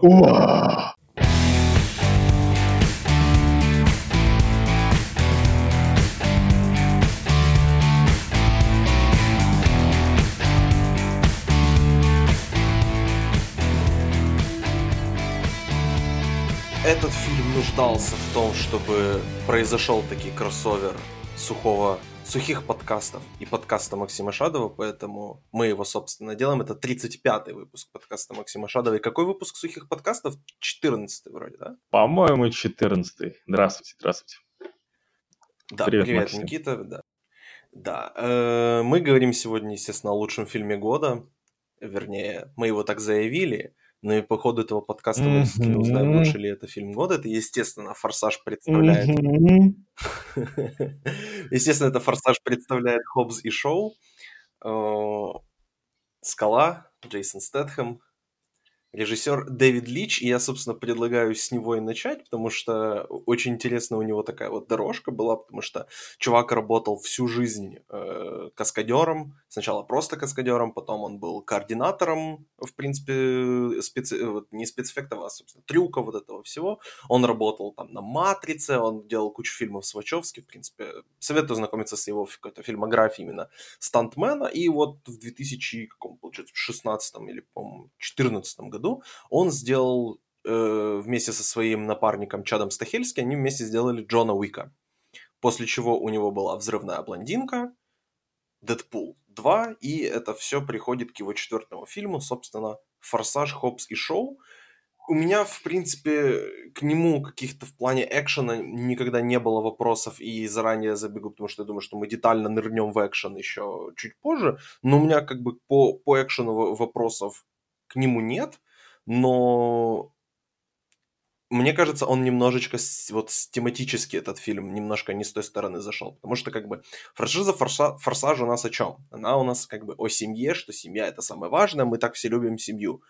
Уа! Этот фильм нуждался в том, чтобы произошел таки кроссовер сухого, сухих подкастов и подкаста Максима Шадова, поэтому мы его, собственно, делаем. Это 35-й выпуск подкаста Максима Шадова. И какой выпуск сухих подкастов? 14-й вроде, да? По-моему, 14-й. Здравствуйте, здравствуйте. Да, Привет, привет, Максим. Никита. Да, да. э, мы говорим сегодня, естественно, о лучшем фильме года. Вернее, мы его так заявили, но и по ходу этого подкаста мы действительно узнаем, лучше ли это фильм года. Это, естественно, «Форсаж» представляет Мгм. Естественно, это «Форсаж» представляет Хоббс и Шоу. Э, Скала, Джейсон Стэтхэм, режиссер Дэвид Лич. И я, собственно, предлагаю с него и начать, потому что очень интересно у него такая вот дорожка была, потому что чувак работал всю жизнь э, каскадером. Сначала просто каскадером, потом он был координатором, в принципе, специ... вот не спецэффектов, а, собственно, трюков вот этого всего. Он работал там на «Матрице», он делал кучу фильмов с Вачовски, в принципе. Советую знакомиться с его какой-то фильмографией именно стантмена. И вот в 2000, каком, получается, 16 или, по-моему, 14 году он сделал э, вместе со своим напарником Чадом Стахельски, они вместе сделали Джона Уика. После чего у него была «Взрывная блондинка», «Дэдпул 2», и это все приходит к его четвертому фильму, собственно, «Форсаж, Хопс и Шоу». У меня, в принципе, к нему каких-то в плане экшена никогда не было вопросов, и заранее забегу, потому что я думаю, что мы детально нырнем в экшен еще чуть позже, но у меня как бы по, по экшену вопросов к нему нет, но мне кажется, он немножечко вот тематически этот фильм немножко не с той стороны зашел, потому что как бы франшиза Форса- Форсаж у нас о чем? Она у нас как бы о семье, что семья это самое важное, мы так все любим семью.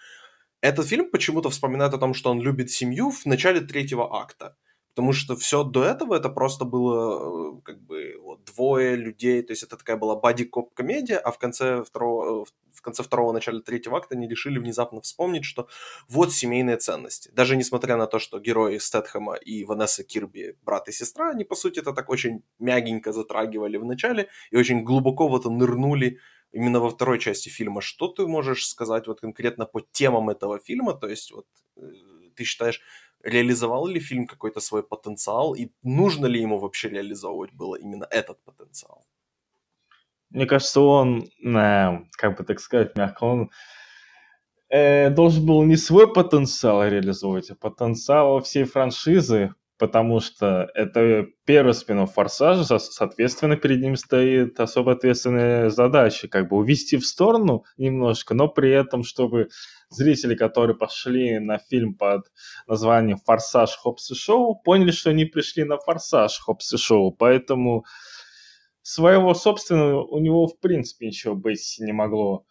Этот фильм почему-то вспоминает о том, что он любит семью в начале третьего акта. Потому что все до этого это просто было э, как бы вот, двое людей, то есть это такая была бади-коп комедия, а в конце второго, э, в конце второго, начале третьего акта они решили внезапно вспомнить, что вот семейные ценности. Даже несмотря на то, что герои Стэтхэма и Ванесса Кирби брат и сестра, они, по сути, это так очень мягенько затрагивали в начале и очень глубоко в это нырнули именно во второй части фильма. Что ты можешь сказать вот конкретно по темам этого фильма? То есть вот э, ты считаешь, реализовал ли фильм какой-то свой потенциал и нужно ли ему вообще реализовывать было именно этот потенциал? Мне кажется, он, э, как бы так сказать, мягко, он э, должен был не свой потенциал реализовывать, а потенциал всей франшизы, потому что это первый спин Форсажа, со- соответственно, перед ним стоит особо ответственная задача, как бы увести в сторону немножко, но при этом, чтобы зрители, которые пошли на фильм под названием «Форсаж, Хопс и Шоу», поняли, что они пришли на «Форсаж, Хопс и Шоу», поэтому своего собственного у него в принципе ничего быть не могло.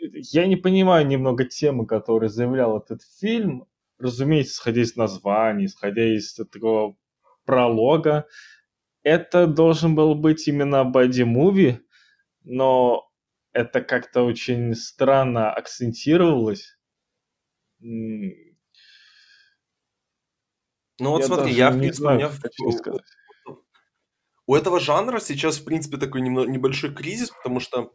Я не понимаю немного темы, которые заявлял этот фильм. Разумеется, исходя из названия, исходя из такого пролога, это должен был быть именно боди-муви, но это как-то очень странно акцентировалось. Ну вот Я смотри, я, в принципе, знаю, как в-. У этого жанра сейчас, в принципе, такой небольшой кризис, потому что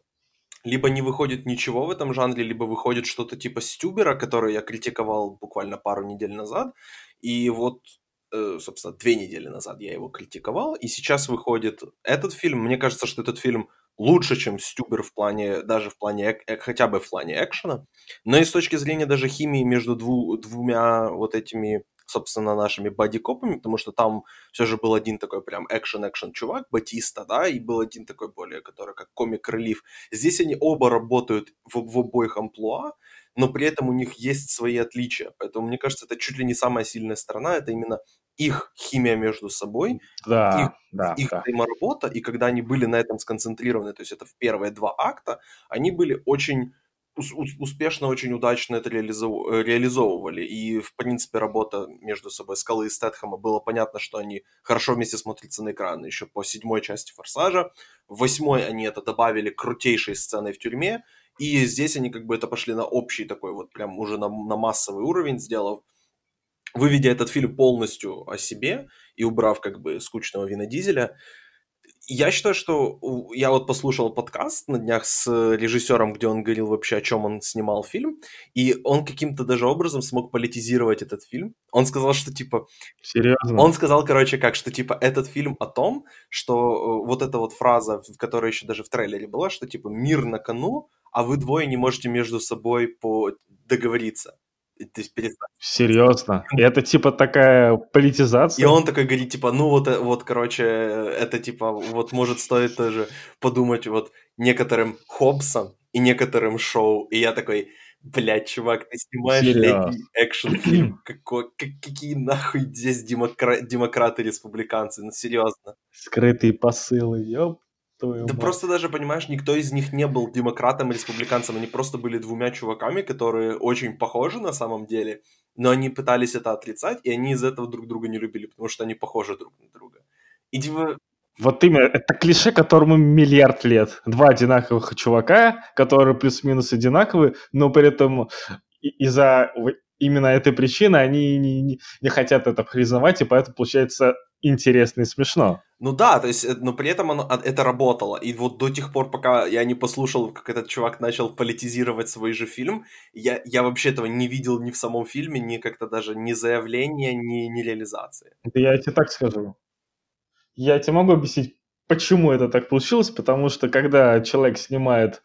либо не выходит ничего в этом жанре, либо выходит что-то типа Стюбера, который я критиковал буквально пару недель назад. И вот, э, собственно, две недели назад я его критиковал, и сейчас выходит этот фильм. Мне кажется, что этот фильм лучше, чем Стюбер в плане, даже в плане, э, хотя бы в плане экшена. Но и с точки зрения даже химии между дву- двумя вот этими, собственно, нашими бодикопами, потому что там все же был один такой прям экшен-экшен чувак, Батиста, да, и был один такой более, который как комик-релив. Здесь они оба работают в, в обоих амплуа, но при этом у них есть свои отличия. Поэтому, мне кажется, это чуть ли не самая сильная сторона, это именно их химия между собой, Да, да, их да. взаиморабота, и когда они были на этом сконцентрированы, то есть это в первые два акта, они были очень успешно, очень удачно это э, реализовывали. И, в принципе, работа между собой Скалы и Стэтхэма, было понятно, что они хорошо вместе смотрятся на экране еще по седьмой части «Форсажа». В восьмой они это добавили крутейшей сценой в тюрьме, И здесь они как бы это пошли на общий такой вот, прям уже на, на массовый уровень сделав, выведя этот фильм полностью о себе и убрав как бы скучного Вина Дизеля, я считаю, что я вот послушал подкаст на днях с режиссером, где он говорил вообще, о чем он снимал фильм, и он каким-то даже образом смог политизировать этот фильм. Он сказал, что типа... Серьезно? Он сказал, короче, как, что типа этот фильм о том, что э, вот эта вот фраза, которая еще даже в трейлере была, что типа мир на кону, а вы двое не можете между собой по договориться. То есть перестать. Серьезно? Это типа такая политизация? И он такой говорит, типа, ну вот, э, вот, короче, это типа, вот может стоит тоже подумать вот некоторым Хоббсом и некоторым шоу. И я такой, блядь, чувак, ты снимаешь летний экшн-фильм. Какой, какие нахуй здесь демокра- демократы-республиканцы? Ну, серьезно. Скрытые посылы, ёп твою Да мать. просто даже, понимаешь, никто из них не был демократом, республиканцем, они просто были двумя чуваками, которые очень похожи на самом деле, но они пытались это отрицать, и они из этого друг друга не любили, потому что они похожи друг на друга. И типа... Вот именно, это клише, которому миллиард лет. Два одинаковых чувака, которые плюс-минус одинаковые, но при этом из-за именно этой причины они не, не, не хотят это признавать, и поэтому получается интересно и смешно. Ну да, то есть, э, но при этом оно, а, это работало. И вот до тех пор, пока я не послушал, как этот чувак начал политизировать свой же фильм, я, я вообще этого не видел ни в самом фильме, ни как-то даже ни заявления, ни, ни реализации. Да я тебе так скажу. Я тебе могу объяснить, почему это так получилось, потому что когда человек снимает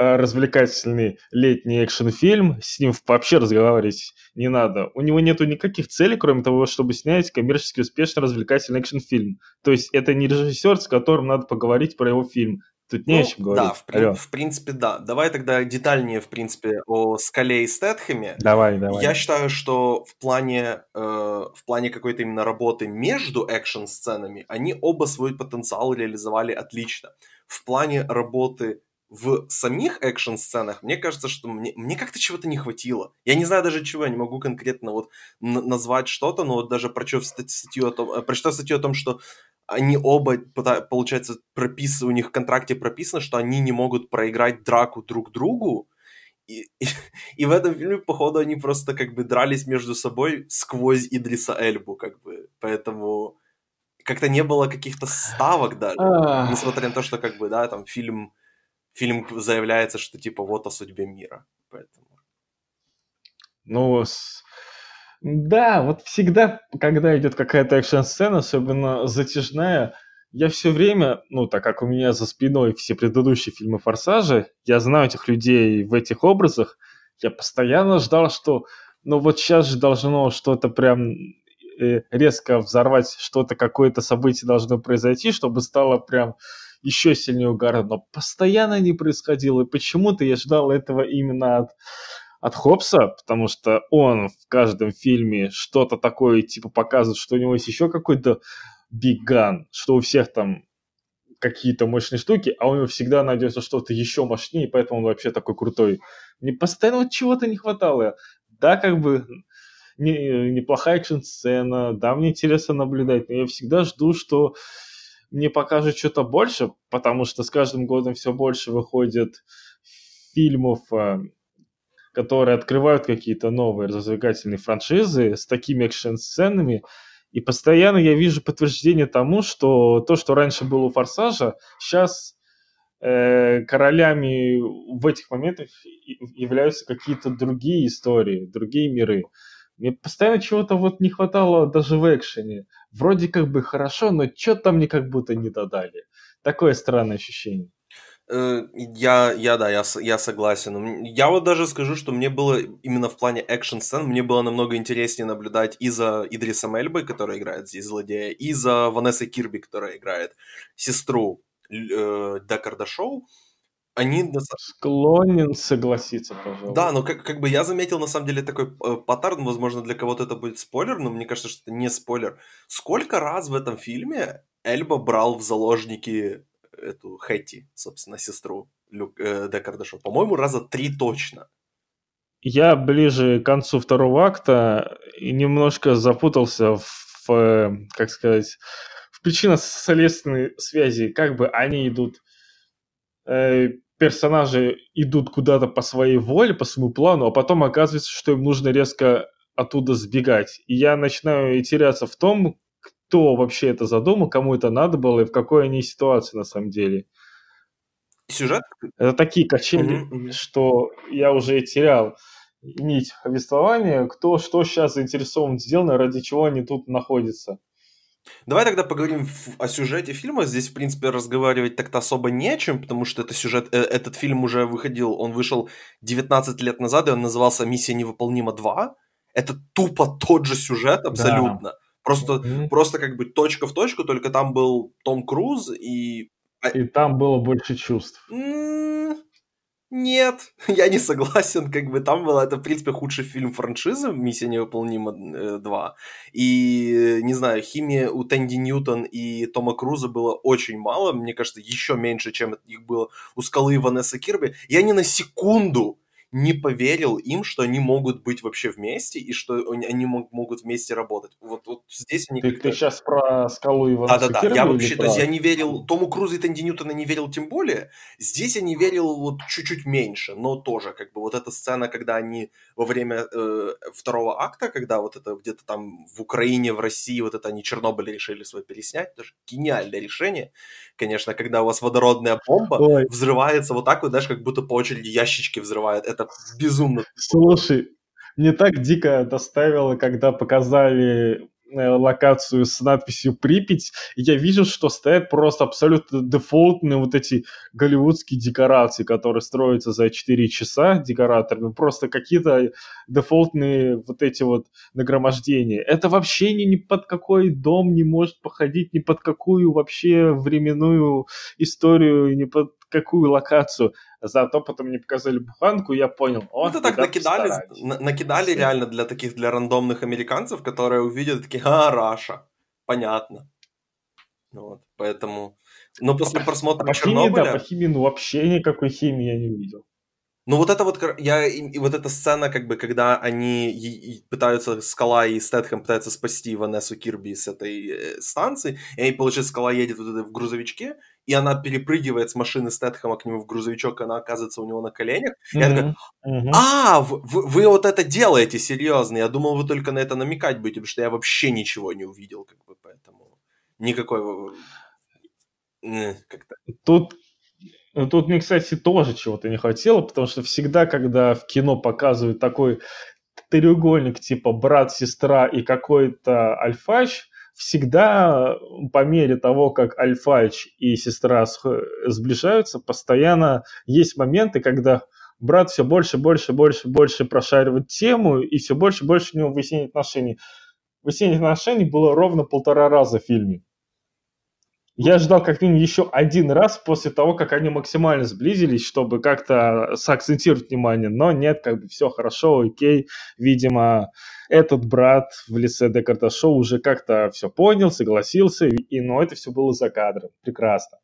развлекательный летний экшн-фильм, с ним вообще разговаривать не надо. У него нету никаких целей, кроме того, чтобы снять коммерчески успешный развлекательный экшн-фильм. То есть это не режиссер, с которым надо поговорить про его фильм. Тут не ну, о чем говорить. Да, в, при, в принципе, да. Давай тогда детальнее, в принципе, о Скале и Стэтхэме. Давай, давай. Я считаю, что в плане, э, в плане какой-то именно работы между экшн-сценами они оба свой потенциал реализовали отлично. В плане работы в самих экшн-сценах, мне кажется, что мне, мне как-то чего-то не хватило. Я не знаю даже чего, я не могу конкретно вот назвать что-то, но вот даже прочитав статью о том, э, прочитав статью о том, что они оба, получается, пропис... у них в контракте прописано, что они не могут проиграть драку друг другу, и, и, и в этом фильме, походу, они просто как бы дрались между собой сквозь Идриса Эльбу, как бы, поэтому как-то не было каких-то ставок даже, несмотря на то, что как бы, да, там фильм фильм заявляется, что типа вот о судьбе мира. Поэтому. Ну, с... да, вот всегда, когда идет какая-то экшн-сцена, особенно затяжная, я все время, ну, так как у меня за спиной все предыдущие фильмы «Форсажа», я знаю этих людей в этих образах, я постоянно ждал, что, ну, вот сейчас же должно что-то прям э, резко взорвать, что-то, какое-то событие должно произойти, чтобы стало прям еще сильнее угара, но постоянно не происходило. И почему-то я ждал этого именно от, от Хопса, потому что он в каждом фильме что-то такое типа показывает, что у него есть еще какой-то биган, что у всех там какие-то мощные штуки, а у него всегда найдется что-то еще мощнее, поэтому он вообще такой крутой. Мне постоянно вот чего-то не хватало. Да, как бы не, неплохая экшн-сцена, да, мне интересно наблюдать, но я всегда жду, что мне покажут что-то больше, потому что с каждым годом все больше выходит фильмов, э, которые открывают какие-то новые развлекательные франшизы с такими экшн-сценами. И постоянно я вижу подтверждение тому, что то, что раньше было у «Форсажа», сейчас э, королями в этих моментах являются какие-то другие истории, другие миры. Мне постоянно чего-то вот не хватало даже в экшене. Вроде как бы хорошо, но что-то мне как будто не додали. Такое странное ощущение. Э, я, я, да, я, я согласен. Я вот даже скажу, что мне было именно в плане экшн-сцен, мне было намного интереснее наблюдать и за Идрисом Эльбой, который играет здесь злодея, и за Ванессой Кирби, которая играет сестру э, Декарда Шоу они... Склонен согласиться, пожалуйста. Да, но как, как бы я заметил на самом деле такой э, паттерн, возможно, для кого-то это будет спойлер, но мне кажется, что это не спойлер. Сколько раз в этом фильме Эльба брал в заложники эту Хэтти, собственно, сестру Люк, э, Декарда Шоу? По-моему, раза три точно. Я ближе к концу второго акта и немножко запутался в, э, как сказать, в причинах следственной связи, как бы они идут э, персонажи идут куда-то по своей воле, по своему плану, а потом оказывается, что им нужно резко оттуда сбегать. И я начинаю теряться в том, кто вообще это задумал, кому это надо было и в какой они ситуации на самом деле. Сюжет? Это такие качели, mm-hmm. что я уже терял нить повествования, кто что сейчас заинтересован сделано, ради чего они тут находятся. Давай тогда поговорим о сюжете фильма. Здесь, в принципе, разговаривать так-то особо не о чем, потому что это сюжет, э, этот фильм уже выходил, он вышел 19 лет назад, и он назывался «Миссия невыполнима 2». Это тупо тот же сюжет абсолютно. Да. Просто, mm-hmm. просто как бы точка в точку, только там был Том Круз и... А и там было больше чувств. Нет, я не согласен, как бы там было, это, в принципе, худший фильм франшизы «Миссия невыполнима 2», и, не знаю, химия у Тэнди Ньютон и Тома Круза было очень мало, мне кажется, еще меньше, чем их было у Скалы и Ванессы Кирби, я ни на секунду не поверил им, что они могут быть вообще вместе и что они могут вместе работать. Вот, вот здесь они ты, ты сейчас про скалу и Да, да, да. Я вообще, про... то есть я не верил Тому Крузу и Тэнди Ньютона не верил тем более. Здесь я не верил вот чуть-чуть меньше, но тоже как бы вот эта сцена, когда они во время э, второго акта, когда вот это где-то там в Украине, в России, вот это они Чернобыль решили свой переснять, тоже гениальное решение, конечно, когда у вас водородная бомба Ой. взрывается вот так вот, знаешь, как будто по очереди ящички взрывает. Это безумно. Слушай, мне так дико доставило, когда показали Э, локацию с надписью «Припять», я вижу, что стоят просто абсолютно дефолтные вот эти голливудские декорации, которые строятся за 4 часа декораторами, просто какие-то дефолтные вот эти вот нагромождения. Это вообще ни, ни под какой дом не может походить, ни под какую вообще временную историю, ни под какую локацию. Зато потом мне показали буханку, и я понял, о, Это так накидали, на, накидали реально для таких, для рандомных американцев, которые увидят такие, а, Раша, понятно. Вот, поэтому... Но после просмотра по Чернобыля... да, по химии, ну вообще никакой химии я не увидел. Ну вот это вот, я, и вот эта сцена, как бы, когда они и, и пытаются, Скала и Стэтхэм пытаются спасти Ванессу Кирби с этой э, станции, и, получается, Скала едет вот в грузовичке, и она перепрыгивает с машины Стэтхэма к нему в грузовичок, и она оказывается у него на коленях. Mm-hmm. Я такой, а, вы, вы вот это делаете, серьезно, я думал, вы только на это намекать будете, потому что я вообще ничего не увидел, как бы, поэтому никакой... Э, как-то... Тут мне, кстати, тоже чего-то не хотело, потому что всегда, когда в кино показывают такой треугольник типа брат, сестра и какой-то альфач, всегда по мере того, как альфач и сестра сближаются, постоянно есть моменты, когда брат все больше, больше, больше, больше прошаривает тему и все больше, больше у него выяснение отношений. Выяснение отношений было ровно полтора раза в фильме. Я ждал как минимум еще один раз после того, как они максимально сблизились, чтобы как-то сакцентировать внимание, но нет, как бы все хорошо, окей. Видимо, этот брат в лице Декарта Шоу уже как-то все понял, согласился, и, но это все было за кадром. Прекрасно.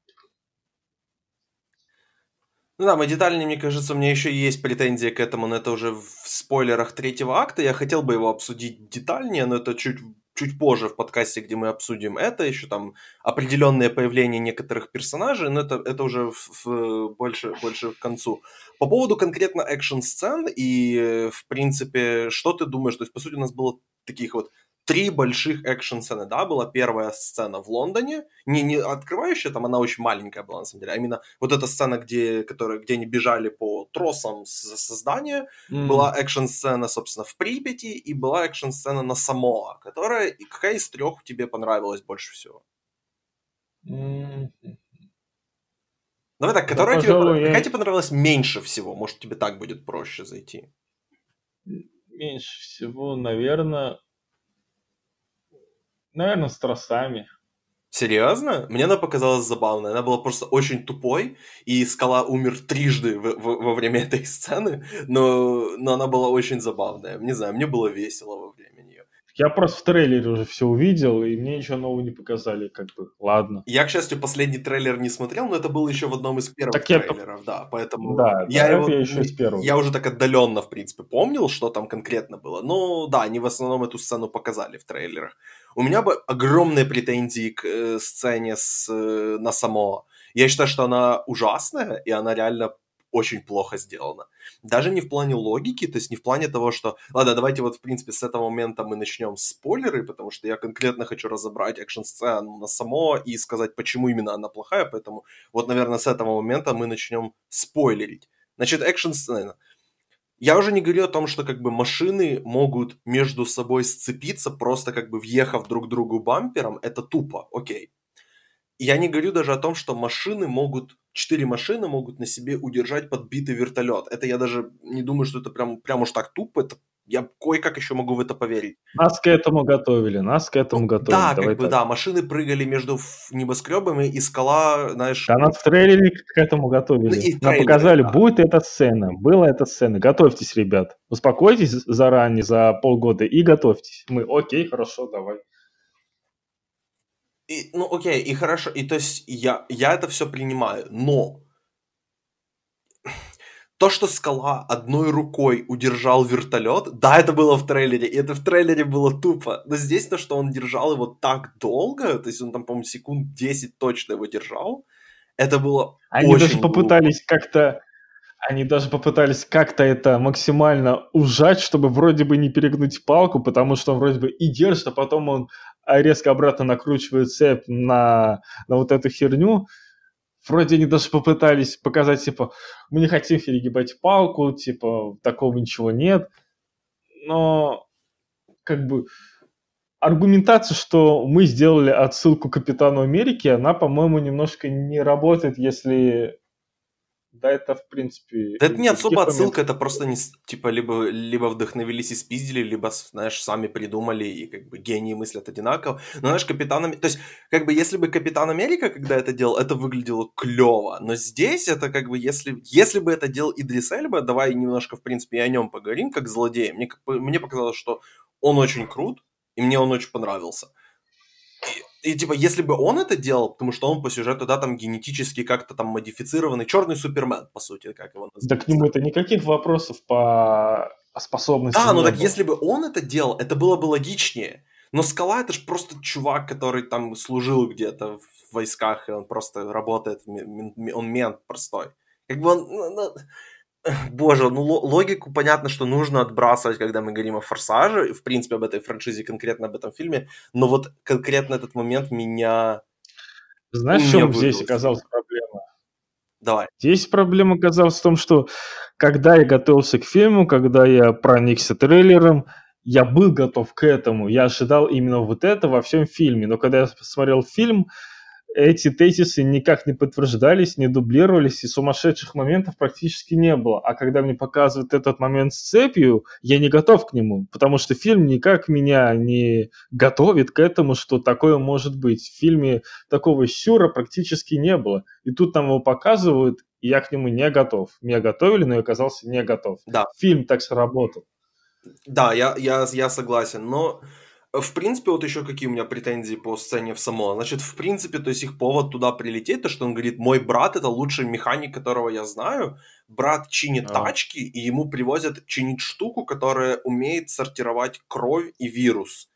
Ну да, мы детальнее, мне кажется, у меня еще есть претензия к этому, но это уже в спойлерах третьего акта. Я хотел бы его обсудить детальнее, но это чуть чуть позже в подкасте, где мы обсудим это, еще там определенные появления некоторых персонажей, но это, это уже в, в, больше, больше к концу. По поводу конкретно экшн-сцен и, в принципе, что ты думаешь? То есть, по сути, у нас было таких вот три больших экшн-сцены, да, была первая сцена в Лондоне, не, не открывающая, там она очень маленькая была, на самом деле, а именно вот эта сцена, где, которая, где они бежали по тросам со здания, mm. была экшн-сцена, собственно, в Припяти, и была экшн-сцена на Самоа, которая, какая из трех тебе понравилась больше всего? Mm. Давай так, которая да, тебе, пожалуй, какая я... тебе понравилась меньше всего? Может, тебе так будет проще зайти? Меньше всего, наверное, Наверное, с тросами. Серьезно? Мне она показалась забавной. Она была просто очень тупой, и Скала умер трижды в, в, во время этой сцены, но, но она была очень забавная. Не знаю, мне было весело во время нее. Я просто в трейлере уже все увидел, и мне ничего нового не показали, как бы, ладно. Я, к счастью, последний трейлер не смотрел, но это был еще в одном из первых так трейлеров, я... да, поэтому... Да, я, его... я еще из первого. Я уже так отдаленно, в принципе, помнил, что там конкретно было, но да, они в основном эту сцену показали в трейлерах. У меня бы огромные претензии к э, сцене с, э, на Самоа. Я считаю, что она ужасная, и она реально очень плохо сделано. Даже не в плане логики, то есть не в плане того, что... Ладно, давайте вот, в принципе, с этого момента мы начнем спойлеры, потому что я конкретно хочу разобрать экшн-сцену на само и сказать, почему именно она плохая, поэтому вот, наверное, с этого момента мы начнем спойлерить. Значит, экшн-сцена. Я уже не говорю о том, что как бы машины могут между собой сцепиться, просто как бы въехав друг другу бампером, это тупо, окей. Я не говорю даже о том, что машины могут, четыре машины могут на себе удержать подбитый вертолет. Это я даже не думаю, что это прям, прям уж так тупо, это я кое-как еще могу в это поверить. Нас к этому готовили, нас к этому ну, готовили. Да, Давай как бы, так. да, машины прыгали между небоскребами, и скала, знаешь... Да, нас в трейлере к этому готовили. Ну, и Нам показали, да. будет эта сцена, была эта сцена. Готовьтесь, ребят. Успокойтесь заранее, за полгода, и готовьтесь. Мы, окей, хорошо, давай. И, ну, окей, и хорошо, и то есть я, я это все принимаю, но то, что Скала одной рукой удержал вертолет, да, это было в трейлере, и это в трейлере было тупо. Но здесь то, что он держал его так долго, то есть он там, по-моему, секунд 10 точно его держал, это было Они очень даже попытались глупо. как-то они даже попытались как-то это максимально ужать, чтобы вроде бы не перегнуть палку, потому что он вроде бы и держит, а потом он резко обратно накручивает цепь на, на вот эту херню. Вроде они даже попытались показать, типа, мы не хотим перегибать палку, типа, такого ничего нет. Но, как бы, аргументация, что мы сделали отсылку к Капитану Америки, она, по-моему, немножко не работает, если да, это в принципе... Да это не особо отсылка, это просто не, типа либо, либо вдохновились и спиздили, либо, знаешь, сами придумали и как бы гении мыслят одинаково. Но, знаешь, Капитан То есть, как бы, если бы Капитан Америка, когда это делал, это выглядело клево. Но здесь это как бы, если, если бы это делал Идрис Эльба, давай немножко, в принципе, и о нем поговорим, как злодей. Мне, мне показалось, что он очень крут, и мне он очень понравился. И типа, если бы он это делал, потому что он по сюжету, да, там генетически как-то там модифицированный, черный Супермен, по сути, как его называют. Да к нему это никаких вопросов по способности. Да, ну так если бы он это делал, это было бы логичнее. Но Скала это же просто чувак, который там служил где-то в войсках, и он просто работает, он мент простой. Как бы он... Боже, ну логику понятно, что нужно отбрасывать, когда мы говорим о «Форсаже», в принципе, об этой франшизе, конкретно об этом фильме, но вот конкретно этот момент меня... Знаешь, в чем здесь оказалась проблема? Давай. Здесь проблема оказалась в том, что когда я готовился к фильму, когда я проникся трейлером, я был готов к этому, я ожидал именно вот это во всем фильме, но когда я посмотрел фильм, эти тезисы никак не подтверждались, не дублировались, и сумасшедших моментов практически не было. А когда мне показывают этот момент с цепью, я не готов к нему, потому что фильм никак меня не готовит к этому, что такое может быть. В фильме такого сюра практически не было. И тут нам его показывают, и я к нему не готов. Меня готовили, но я оказался не готов. Да. Фильм так сработал. Да, я, я, я согласен, но в принципе, вот еще какие у меня претензии по сцене в само. Значит, в принципе, то есть их повод туда прилететь, то, что он говорит, мой брат это лучший механик, которого я знаю. Брат чинит а. тачки, и ему привозят чинить штуку, которая умеет сортировать кровь и вирус.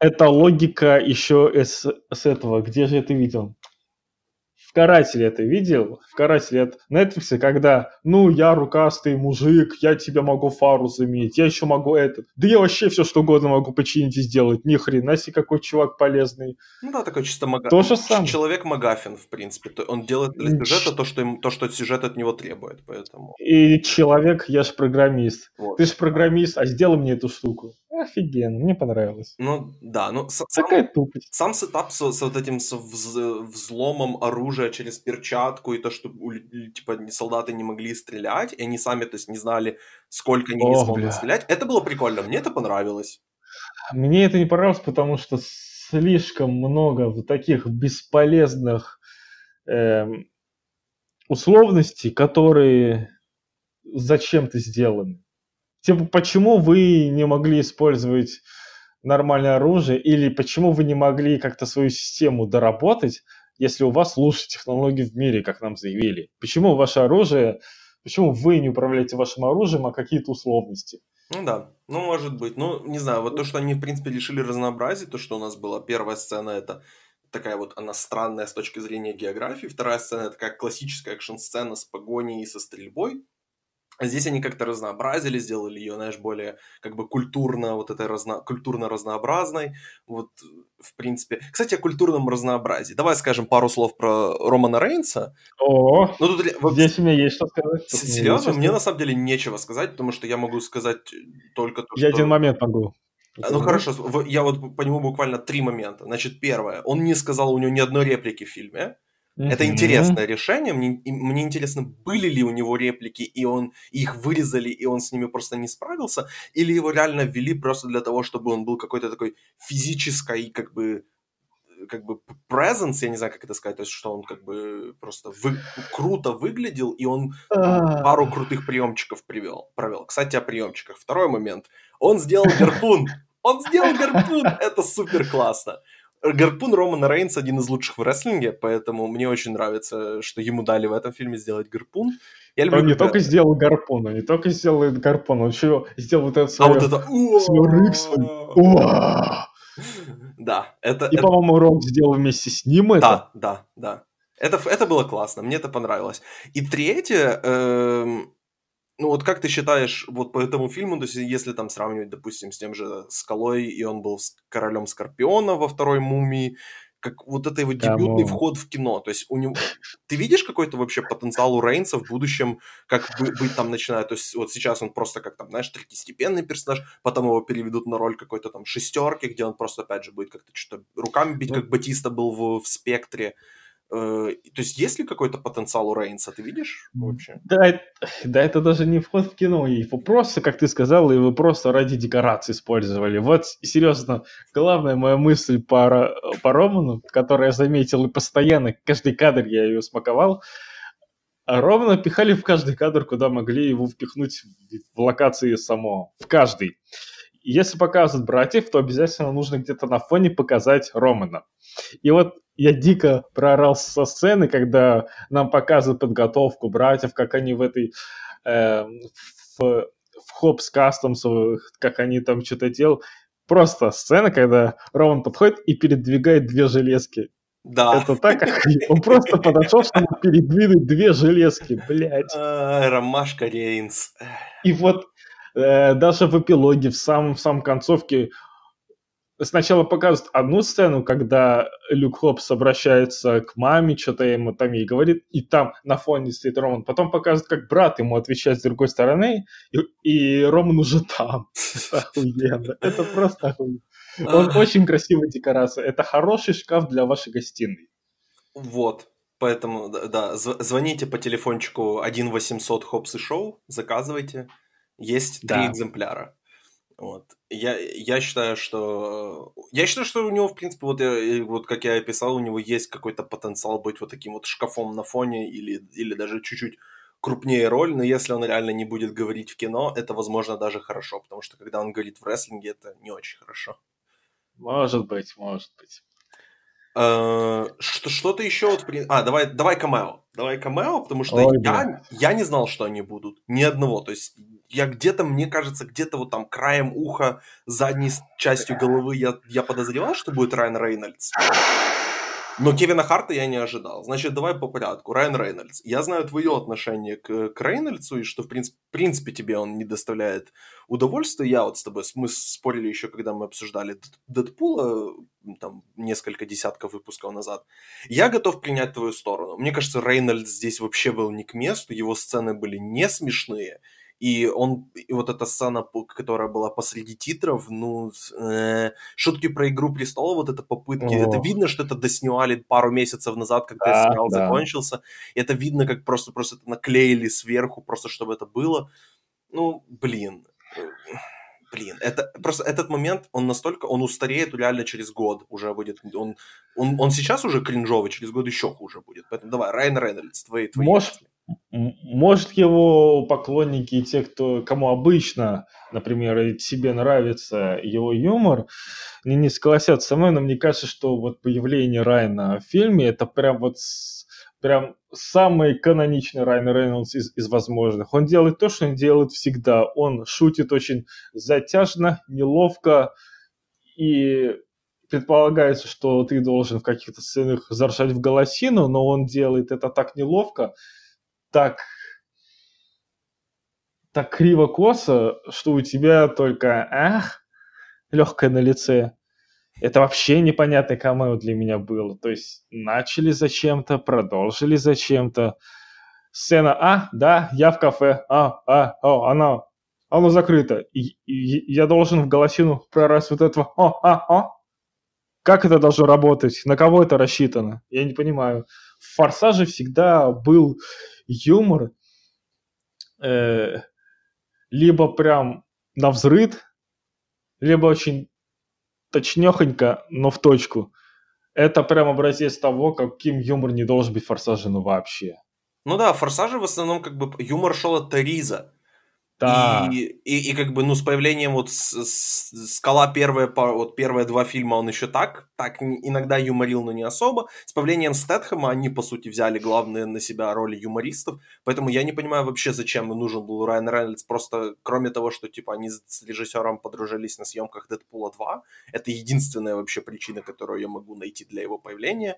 Это логика еще с, с этого. Где же это видел? В «Карателе» это видел? В «Карателе» от Netflix, когда, ну, я рукастый мужик, я тебе могу фару заменить, я еще могу этот. Да я вообще все что угодно могу починить и сделать. Ни хрена себе какой чувак полезный. Ну да, такой чисто мага... То же самое. Человек Магафин, в принципе. Он делает для сюжета то, что, им, то, что сюжет от него требует, поэтому... И человек, я же программист. Вот. Ты же программист, а сделай мне эту штуку. Офигенно, мне понравилось. Ну, да, ну... С, Такая сам, тупость. Сам сетап с, с вот этим с вз, взломом оружия через перчатку, и то, что типа солдаты не могли стрелять, и они сами, то есть, не знали, сколько они Ох, не смогут бля. стрелять. Это было прикольно, мне это понравилось. Мне это не понравилось, потому что слишком много вот таких бесполезных эм, условностей, которые зачем-то сделаны. Типа, почему вы не могли использовать нормальное оружие, или почему вы не могли как-то свою систему доработать, если у вас лучшие технологии в мире, как нам заявили? Почему ваше оружие, почему вы не управляете вашим оружием, а какие-то условности? Ну да, ну может быть. Ну, не знаю, вот то, что они, в принципе, решили разнообразить, то, что у нас была первая сцена, это такая вот, она странная с точки зрения географии. Вторая сцена такая классическая экшн-сцена с погоней и со стрельбой. А здесь они как-то разнообразили, сделали ее, знаешь, более как бы культурно, вот этой разно, культурно разнообразной. Вот, в принципе. Кстати, о культурном разнообразии. Давай скажем пару слов про Романа Рейнса. О, ну, тут, здесь у меня есть что сказать. Серьезно? Мне на самом деле нечего сказать, потому что я могу сказать только то, я что... Я один момент могу. Ну хорошо, я вот по нему буквально три момента. Значит, первое, он не сказал у него ни одной реплики в фильме. Это интересное решение. Мне, мне интересно, были ли у него реплики, и он их вырезали, и он с ними просто не справился, или его реально ввели просто для того, чтобы он был какой-то такой физической, как бы, как бы presence, я не знаю, как это сказать, то есть, что он как бы просто вы, круто выглядел, и он пару крутых приемчиков привел, провел. Кстати, о приемчиках. Второй момент. Он сделал гарпун. Он сделал гарпун. Это супер классно. Гарпун Романа Рейнс один из лучших в рестлинге, поэтому мне очень нравится, что ему дали в этом фильме сделать гарпун. Я люблю, он не только сделал гарпун, он не только сделал гарпун, он еще сделал вот это свое, а вот это... свой рык свой. Да, это... И, это... по-моему, Рок сделал вместе с ним это. Да, да, да. Это, это было классно, мне это понравилось. И третье, эм, ну вот как ты считаешь, вот по этому фильму, то есть если там сравнивать, допустим, с тем же Скалой, и он был королем Скорпиона во второй мумии, как вот это его дебютный Кому? вход в кино. То есть у него... Ты видишь какой-то вообще потенциал у Рейнса в будущем, как бы, быть там начиная? То есть вот сейчас он просто как там, знаешь, третьестепенный персонаж, потом его переведут на роль какой-то там шестерки, где он просто, опять же, будет как-то что-то руками бить, ну, как Батиста был в, в «Спектре». Э, то есть есть ли какой-то потенциал у Рейнса, ты видишь вообще? Да, да, это даже не вход в кино, его просто, как ты сказал, его просто ради декорации использовали. Вот, серьезно, главная моя мысль по, по Роману, которую я заметил и постоянно, каждый кадр я ее смаковал, Романа пихали в каждый кадр, куда могли его впихнуть в локации само, в каждый. Если показывают братьев, то обязательно нужно где-то на фоне показать Романа. И вот я дико проорал со сцены, когда нам показывают подготовку братьев, как они в этой э, в, в Хопс Кастомс, как они там что-то делают. Просто сцена, когда Роман подходит и передвигает две железки. Да. Это так, он просто подошел, чтобы передвинуть две железки, блядь. А, Ромашка Рейнс. И вот э, даже в эпилоге, в самом, в самом концовке сначала показывают одну сцену, когда Люк Хопс обращается к маме, что-то ему там ей говорит, и там на фоне стоит Роман. Потом показывают, как брат ему отвечает с другой стороны, и, и Роман уже там. Охуенно. Это просто охуенно. Он очень красивая декорация. Это хороший шкаф для вашей гостиной. Вот. Поэтому, да, звоните по телефончику 1 800 Хопс и Шоу, заказывайте. Есть три да. экземпляра. Вот. Я, я считаю, что... Я считаю, что у него, в принципе, вот, я, вот как я описал, у него есть какой-то потенциал быть вот таким вот шкафом на фоне или, или даже чуть-чуть крупнее роль, но если он реально не будет говорить в кино, это, возможно, даже хорошо, потому что когда он говорит в рестлинге, это не очень хорошо. Может быть, может быть. Э, что, что-то еще вот... А, давай, давай камео. Давай камео, потому что Ой, я, я не знал, что они будут. Ни одного. То есть я где-то, мне кажется, где-то вот там краем уха, задней частью головы я, я подозревал, что будет Райан Рейнольдс. Но Кевина Харта я не ожидал. Значит, давай по порядку. Райан Рейнольдс. Я знаю твое отношение к, к Рейнольдсу, и что, в принципе, в принципе, тебе он не доставляет удовольствия. Я вот с тобой, мы спорили еще, когда мы обсуждали Дэдпула, там, несколько десятков выпусков назад. Я готов принять твою сторону. Мне кажется, Рейнольдс здесь вообще был не к месту, его сцены были не смешные, и он, и вот эта сцена, которая была посреди титров, ну, э, шутки про Игру Престолов, вот это попытки, О. это видно, что это доснимали пару месяцев назад, когда да, сериал да. закончился, и это видно, как просто, просто это наклеили сверху, просто чтобы это было. Ну, блин, э, блин, это просто этот момент, он настолько, он устареет реально через год уже будет, он, он, он сейчас уже кринжовый, через год еще хуже будет, поэтому давай, Райан Рейнольдс, твои, твои мысли. Может, его поклонники и те, кто, кому обычно, например, себе нравится его юмор, не, не согласятся со мной, но мне кажется, что вот появление Райана в фильме это прям вот прям самый каноничный Райан Рейнольдс из, из возможных. Он делает то, что он делает всегда. Он шутит очень затяжно, неловко и предполагается, что ты должен в каких-то сценах заржать в голосину, но он делает это так неловко, так так криво-косо, что у тебя только ах, легкое на лице. Это вообще непонятный камео для меня было. То есть начали зачем-то, продолжили зачем-то. Сцена А, да, я в кафе. А, а, о, она, оно закрыто. И, и, я должен в голосину прорать вот этого О, а, о. Как это должно работать? На кого это рассчитано? Я не понимаю. В «Форсаже» всегда был юмор, э, либо прям на взрыд, либо очень точнёхонько, но в точку. Это прям образец того, каким юмор не должен быть в «Форсаже» ну вообще. Ну да, в «Форсаже» в основном как бы юмор шел от Тариза. Да. И, и, и как бы, ну, с появлением вот с, с, Скала первые, вот первые два фильма он еще так, так иногда юморил, но не особо. С появлением Стэтхэма они, по сути, взяли главные на себя роли юмористов, поэтому я не понимаю вообще, зачем нужен был Райан Рейнольдс, просто кроме того, что, типа, они с режиссером подружились на съемках Дэдпула 2, это единственная вообще причина, которую я могу найти для его появления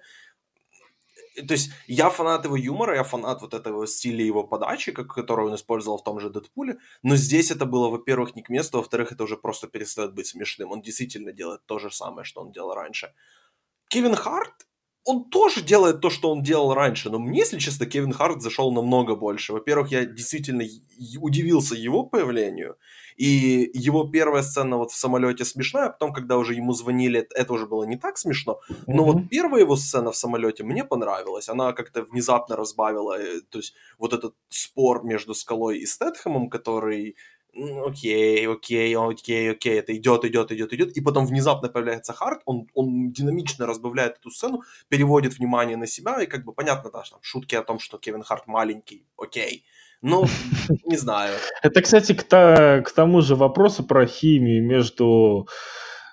то есть я фанат его юмора, я фанат вот этого стиля его подачи, как, который он использовал в том же Дэдпуле, но здесь это было, во-первых, не к месту, во-вторых, это уже просто перестает быть смешным. Он действительно делает то же самое, что он делал раньше. Кевин Харт, он тоже делает то, что он делал раньше, но мне, если честно, Кевин Харт зашел намного больше. Во-первых, я действительно удивился его появлению, и его первая сцена вот в самолете смешная, а потом, когда уже ему звонили, это уже было не так смешно. Но mm-hmm. вот первая его сцена в самолете мне понравилась. Она как-то внезапно разбавила, э, то есть вот этот спор между Скалой и Стэтхэмом, который окей, окей, окей, окей, это идет, идет, идет, идет, и потом внезапно появляется Харт, он, он динамично разбавляет эту сцену, переводит внимание на себя, и как бы понятно, да, там шутки о том, что Кевин Харт маленький, окей, ну, не знаю. Это, кстати, к, к тому же вопросу про химию между,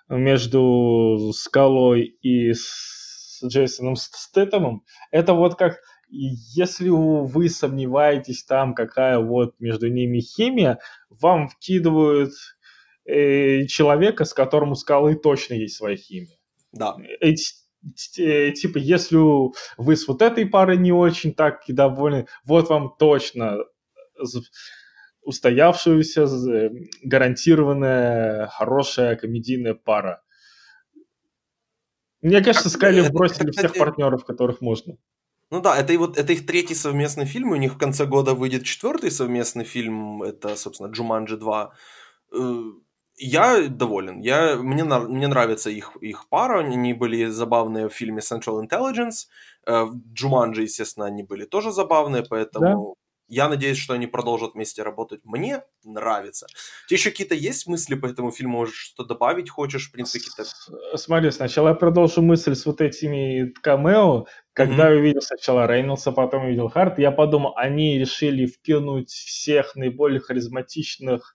между Скалой и с Джейсоном Стэтомом. Это вот как если вы сомневаетесь там, какая вот между ними химия, вам вкидывают э, человека, с которым у скалы точно есть своя химия. Да. Э, э, типа, если вы с вот этой парой не очень так и довольны, вот вам точно устоявшуюся, гарантированная хорошая комедийная пара. Мне кажется, Скайли бросили всех партнеров, которых можно. Ну да, это, и вот, это их третий совместный фильм, у них в конце года выйдет четвертый совместный фильм, это, собственно, Джуманджи 2. Э, я доволен, я, мне, мне нравится их, их пара, они были забавные в фильме Central Intelligence, э, в Джуманджи, естественно, они были тоже забавные, поэтому я надеюсь, что они продолжат вместе работать. Мне нравится. У тебя еще какие-то есть мысли по этому фильму? Может, что добавить хочешь? В принципе, какие-то... Смотри, сначала я продолжу мысль с вот этими камео. Когда mm-hmm. я увидел сначала Рейнольдса, потом увидел Харт, я подумал, они решили вкинуть всех наиболее харизматичных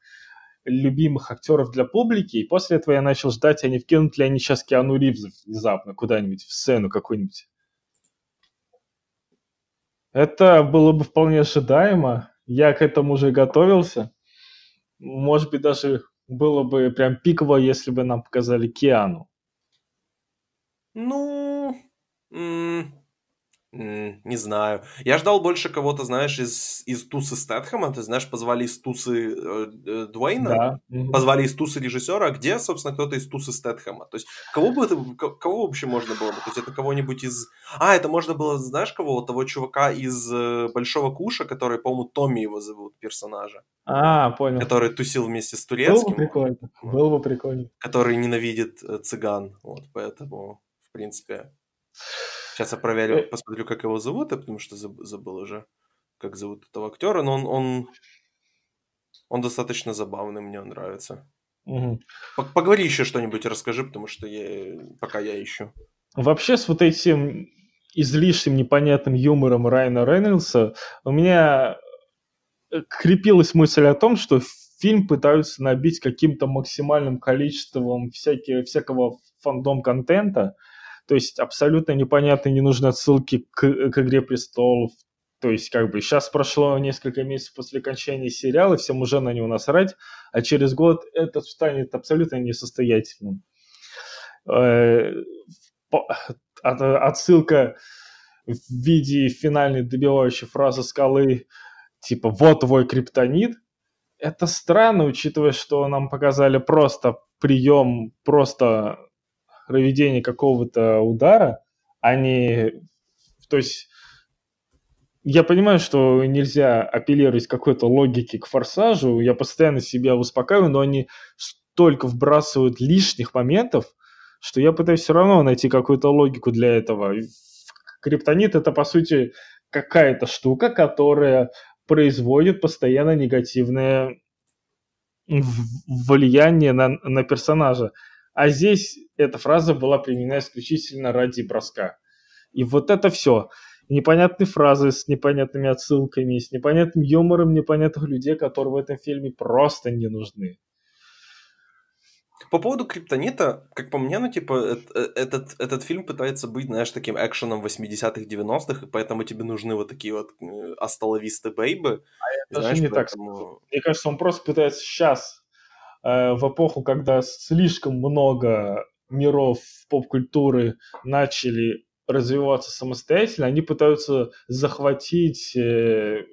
любимых актеров для публики, и после этого я начал ждать, они вкинут ли они сейчас Киану Ривза внезапно куда-нибудь в сцену какую-нибудь. Это было бы вполне ожидаемо. Я к этому уже готовился. Может быть, даже было бы прям пиково, если бы нам показали Киану. Ну, не знаю. Я ждал больше кого-то, знаешь, из, из тусы Стэтхэма. Ты знаешь, позвали из тусы э, э Дуэйна, да. позвали из тусы режиссера, где, собственно, кто-то из тусы Стэтхэма. То есть, кого бы это, кого вообще можно было бы? То есть, это кого-нибудь из... А, это можно было, знаешь, кого? Того чувака из э, Большого Куша, который, по-моему, Томми его зовут, персонажа. А, понял. Который тусил вместе с турецким. Было бы прикольно. Было бы прикольно. Который ненавидит э, цыган. Вот, поэтому, в принципе... Сейчас я проверю, э, посмотрю, как его зовут, потому что забыл уже, как зовут этого актера, но он, он, он достаточно забавный, мне он нравится. Угу. Поговори еще что-нибудь, расскажи, потому что я, пока я ищу. Вообще с вот этим излишним непонятным юмором Райана Рейнольдса у меня э, крепилась мысль о том, что фильм пытаются набить каким-то максимальным количеством всякие, всякого фандом-контента, то есть абсолютно непонятные, не нужны отсылки к, к «Игре престолов». То есть как бы сейчас прошло несколько месяцев после окончания сериала, всем уже на него насрать, а через год это станет абсолютно несостоятельным. э, отсылка в виде финальной добивающей фразы скалы, типа «вот твой криптонит», это странно, учитывая, что нам показали просто прием, просто проведение какого-то удара, а не... То есть я понимаю, что нельзя апеллировать какой-то логике к форсажу, я постоянно себя успокаиваю, но они столько вбрасывают лишних моментов, что я пытаюсь все равно найти какую-то логику для этого. Криптонит это, по сути, какая-то штука, которая производит постоянно негативное влияние на, на персонажа. А здесь эта фраза была применена исключительно ради броска. И вот это все непонятные фразы с непонятными отсылками, с непонятным юмором непонятных людей, которые в этом фильме просто не нужны. По поводу Криптонита, как по мне, ну, типа, э, этот, этот фильм пытается быть, знаешь, таким экшеном 80-х, 90-х, и поэтому тебе нужны вот такие вот астоловисты бейбы. А это знаешь, не поэтому... так. Мне кажется, он просто пытается сейчас, э, в эпоху, когда слишком много миров поп-культуры начали развиваться самостоятельно, они пытаются захватить, э,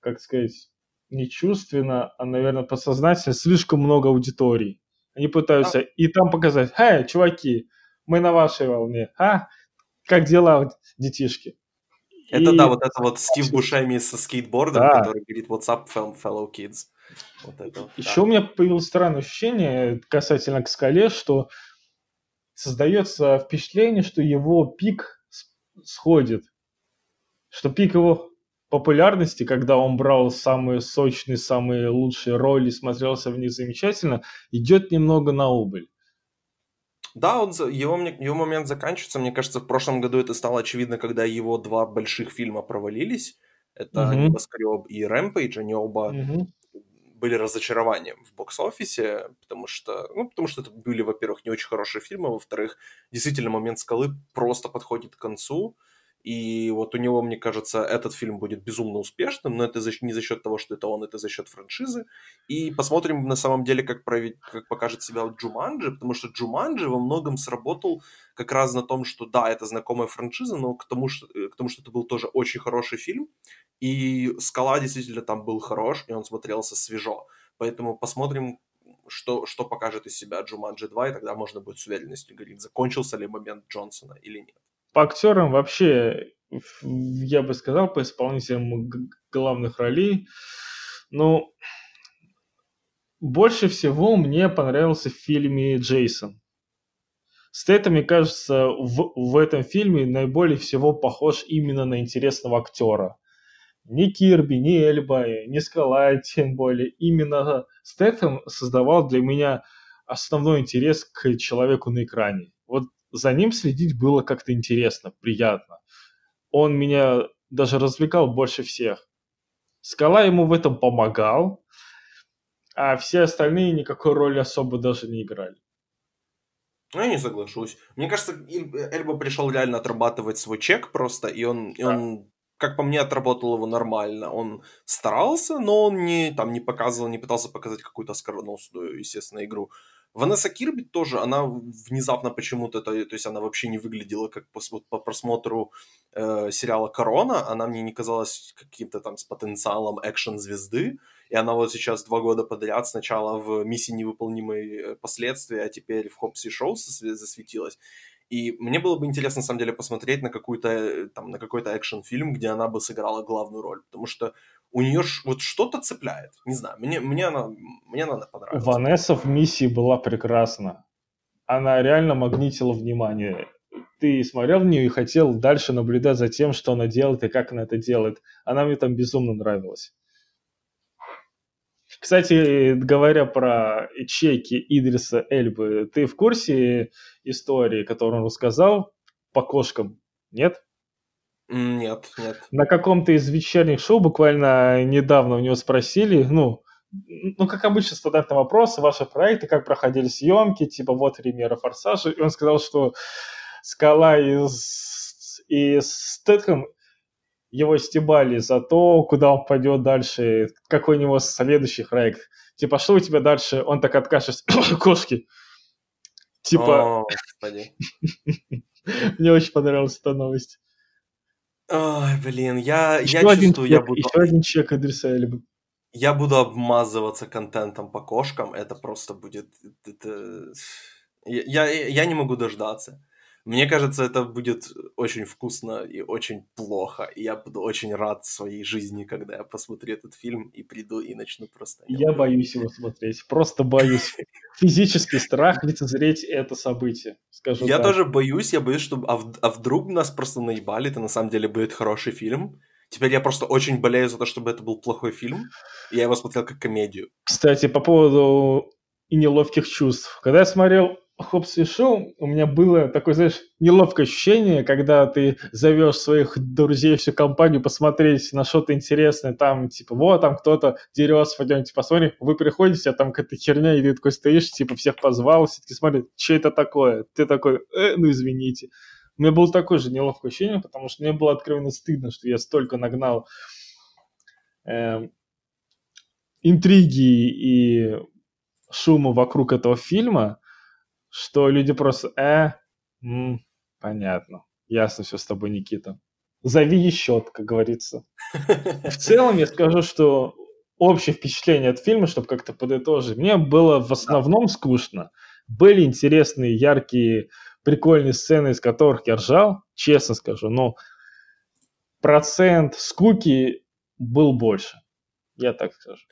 как сказать, не чувственно, а, наверное, подсознательно слишком много аудиторий. Они пытаются а... и там показать, «Эй, чуваки, мы на вашей волне, а? Как дела, детишки?» Это и... да, вот это вот Стив Бушеми со скейтбордом, да. который говорит «What's up, fellow kids?» Вот это, Еще да. у меня появилось странное ощущение касательно к скале, что создается впечатление, что его пик сходит, что пик его популярности, когда он брал самые сочные, самые лучшие роли, смотрелся в них замечательно, идет немного на убыль. Да, он, его, его момент заканчивается. Мне кажется, в прошлом году это стало очевидно, когда его два больших фильма провалились. Это угу. «Небоскреб» и «Рэмпейдж». Они оба угу были разочарованием в бокс-офисе, потому что, ну, потому что это были, во-первых, не очень хорошие фильмы, во-вторых, действительно момент скалы просто подходит к концу, и вот у него, мне кажется, этот фильм будет безумно успешным, но это не за счет того, что это он, это за счет франшизы. И посмотрим на самом деле, как, провед... как покажет себя Джуманджи, потому что Джуманджи во многом сработал как раз на том, что да, это знакомая франшиза, но к тому, что, к тому, что это был тоже очень хороший фильм. И «Скала» действительно там был хорош, и он смотрелся свежо. Поэтому посмотрим, что, что покажет из себя Джуманджи 2, и тогда можно будет с уверенностью говорить, закончился ли момент Джонсона или нет. По актерам вообще, я бы сказал, по исполнителям главных ролей, ну, больше всего мне понравился в фильме «Джейсон». Стейтем, мне кажется, в, в этом фильме наиболее всего похож именно на интересного актера. Ни Кирби, ни Эльба, ни Скала, тем более. Именно Стейтем создавал для меня основной интерес к человеку на экране. Вот за ним следить было как-то интересно, приятно. Он меня даже развлекал больше всех. Скала ему в этом помогал, а все остальные никакой роли особо даже не играли. Ну, я не соглашусь. Мне кажется, Эльба пришел реально отрабатывать свой чек просто, и он, и он как по мне, отработал его нормально. Он старался, но он не, там, не показывал, не пытался показать какую-то оскароносную, естественно, игру. Ванесса Кирби тоже, она внезапно почему-то, то, то есть она вообще не выглядела как по, по просмотру э, сериала «Корона», она мне не казалась каким-то там с потенциалом экшен-звезды, и она вот сейчас два года подряд сначала в «Миссии невыполнимые э, последствия», а теперь в «Хопси Шоу» засветилась. И мне было бы интересно, на самом деле, посмотреть на, какую-то, э, там, на какой-то экшен-фильм, где она бы сыграла главную роль. Потому что у нее ж, вот что-то цепляет. Не знаю, мне, мне, она, мне она понравилась. Ванесса в миссии была прекрасна. Она реально магнитила внимание. Ты смотрел в нее и хотел дальше наблюдать за тем, что она делает и как она это делает. Она мне там безумно нравилась. Кстати, говоря про чеки Идриса Эльбы, ты в курсе истории, которую он рассказал по кошкам? Нет? Нет, нет. На каком-то из вечерних шоу буквально недавно у него спросили, ну, ну, как обычно, стандартный вопрос, ваши проекты, как проходили съемки, типа, вот премьера «Форсажа», и он сказал, что «Скала» из, и Стэтхэм его стебали за то, куда он пойдет дальше, какой у него следующий проект. Типа, что у тебя дальше? Он так откашляется, кошки. Типа, О, мне очень понравилась эта новость. Ой, блин, я, я Еще один чувствую, я чек, буду, еще один чек адреса бы. я буду обмазываться контентом по кошкам. Это просто будет... это- Я, я, я не могу дождаться. Мне кажется, это будет очень вкусно и очень плохо. И я буду очень рад своей жизни, когда я посмотрю этот фильм и приду и начну просто... Я боюсь его смотреть. Просто боюсь. Физический страх лицезреть это событие. Скажу Я так. тоже боюсь, я боюсь, что... А, в- а вдруг нас просто наебали, это на самом деле будет хороший фильм. Теперь я просто очень болею за то, чтобы это был плохой фильм. Я его смотрел как комедию. Кстати, по поводу и неловких чувств. Когда я смотрел Хопс и Шоу, у меня было такое, знаешь, неловкое ощущение, когда ты зовешь своих друзей, всю компанию посмотреть на что-то интересное, там, типа, вот, там кто-то дерется, пойдемте посмотрим, вы приходите, а там какая-то херня, и ты такой стоишь, типа, всех позвал, все таки смотрят, что это такое? Ты такой, э, ну, извините. У меня было такое же неловкое ощущение, потому что мне было откровенно стыдно, что я столько нагнал эм, интриги и шума вокруг этого фильма, что люди просто, э, м, понятно, ясно все с тобой, Никита. Зови еще, как говорится. В целом я скажу, что общее впечатление от фильма, чтобы как-то подытожить, мне было в основном скучно. Были интересные, яркие, прикольные сцены, из которых я ржал, честно скажу, но процент скуки был больше. Я так скажу.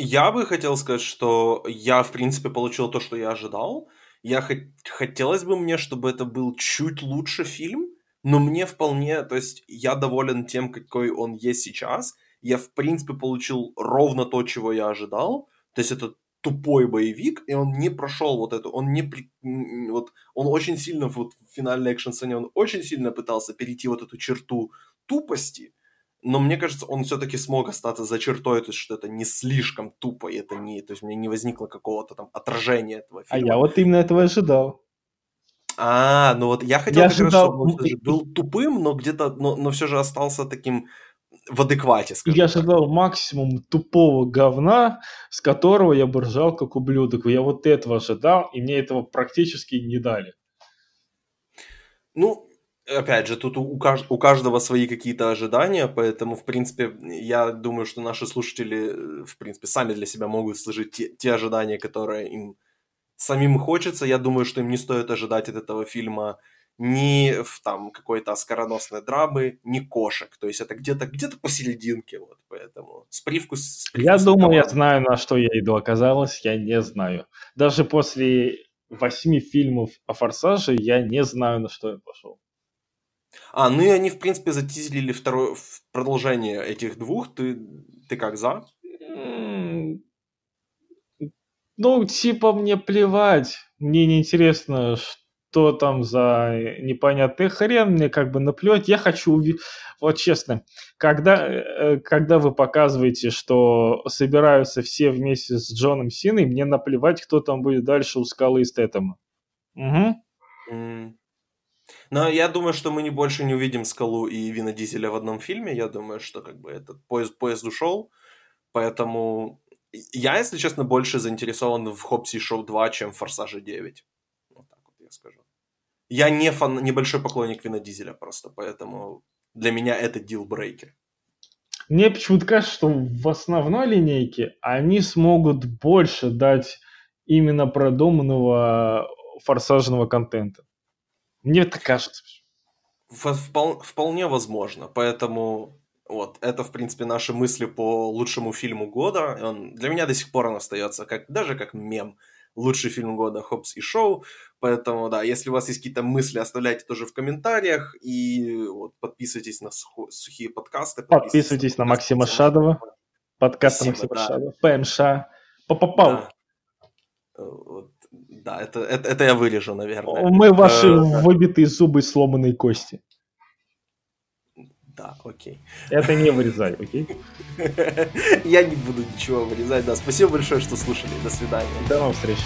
Я бы хотел сказать, что я, в принципе, получил то, что я ожидал. Я хот- хотелось бы мне, чтобы это был чуть лучше фильм, но мне вполне, то есть я доволен тем, какой он есть сейчас. Я, в принципе, получил ровно то, чего я ожидал. То есть это тупой боевик, и он не прошел вот это, он не при- вот он очень сильно вот в финальной экшн-сцене он очень сильно пытался перейти вот эту черту тупости, но мне кажется, он все-таки смог остаться за чертой, то есть что это не слишком тупо, и это не, то есть меня не возникло какого-то там отражения этого А фильма. я вот именно этого ожидал. А, ну вот я хотел Я как раз, ожидал, чтобы он был тупым, но где-то, но, но все же остался таким в адеквате, скажем Я так. ожидал максимум тупого говна, с которого я бы ржал как ублюдок. Я вот этого ожидал, и мне этого практически не дали. Ну, опять же, тут у, кажд- у каждого свои какие-то ожидания, поэтому, в принципе, я думаю, что наши слушатели, э, в принципе, сами для себя могут сложить те, те ожидания, которые им самим хочется. Я думаю, что им не стоит ожидать от этого фильма ни в там какой-то оскароносной драмы, ни кошек. То есть это где-то где посерединке, вот, поэтому с привкус... С Я привкусом думал, я знаю, на что я иду. Оказалось, я не знаю. Даже после восьми фильмов о «Форсаже» я не знаю, на что я пошел. А, ну и они, в принципе, затизерили второе в продолжение этих двух. Ты, ты как, за? Ну, типа, мне плевать. Мне не интересно, что там за непонятный хрен. Мне как бы наплевать. Я хочу увидеть... Вот честно, когда, э, когда вы показываете, что собираются все вместе с Джоном Синой, мне наплевать, кто там будет дальше у Скалы и Стэтэма. Угу. Но я думаю, что мы не больше не увидим Скалу и Вина Дизеля в одном фильме. Я думаю, что как бы этот поезд, поезд ушел. Поэтому я, если честно, больше заинтересован в Хопси Шоу 2, чем в Форсаже 9. Вот так вот я скажу. Я не фан, небольшой поклонник Вина Дизеля просто, поэтому для меня это дилбрейкер. Мне почему-то кажется, что в основной линейке они смогут больше дать именно продуманного форсажного контента. Мне так кажется. Впол- вполне возможно. Поэтому вот, это, в принципе, наши мысли по лучшему фильму года. Он, для меня до сих пор он остается как, даже как мем. Лучший фильм года Хопс и Шоу. Поэтому, да, если у вас есть какие-то мысли, оставляйте тоже в комментариях. И вот, подписывайтесь на сухо- сухие подкасты. Подписывайтесь на Максима Шадова. Подкаст Максима да. Шадова. ПМШ. Попопал. Да. Э, вот, да, это, это, это я вырежу, наверное. Мы ваши Э, выбитые зубы сломанные кости. Да, окей. Это не вырезай, окей? Я не буду ничего вырезать. Да, спасибо большое, что слушали. До свидания. До новых встреч.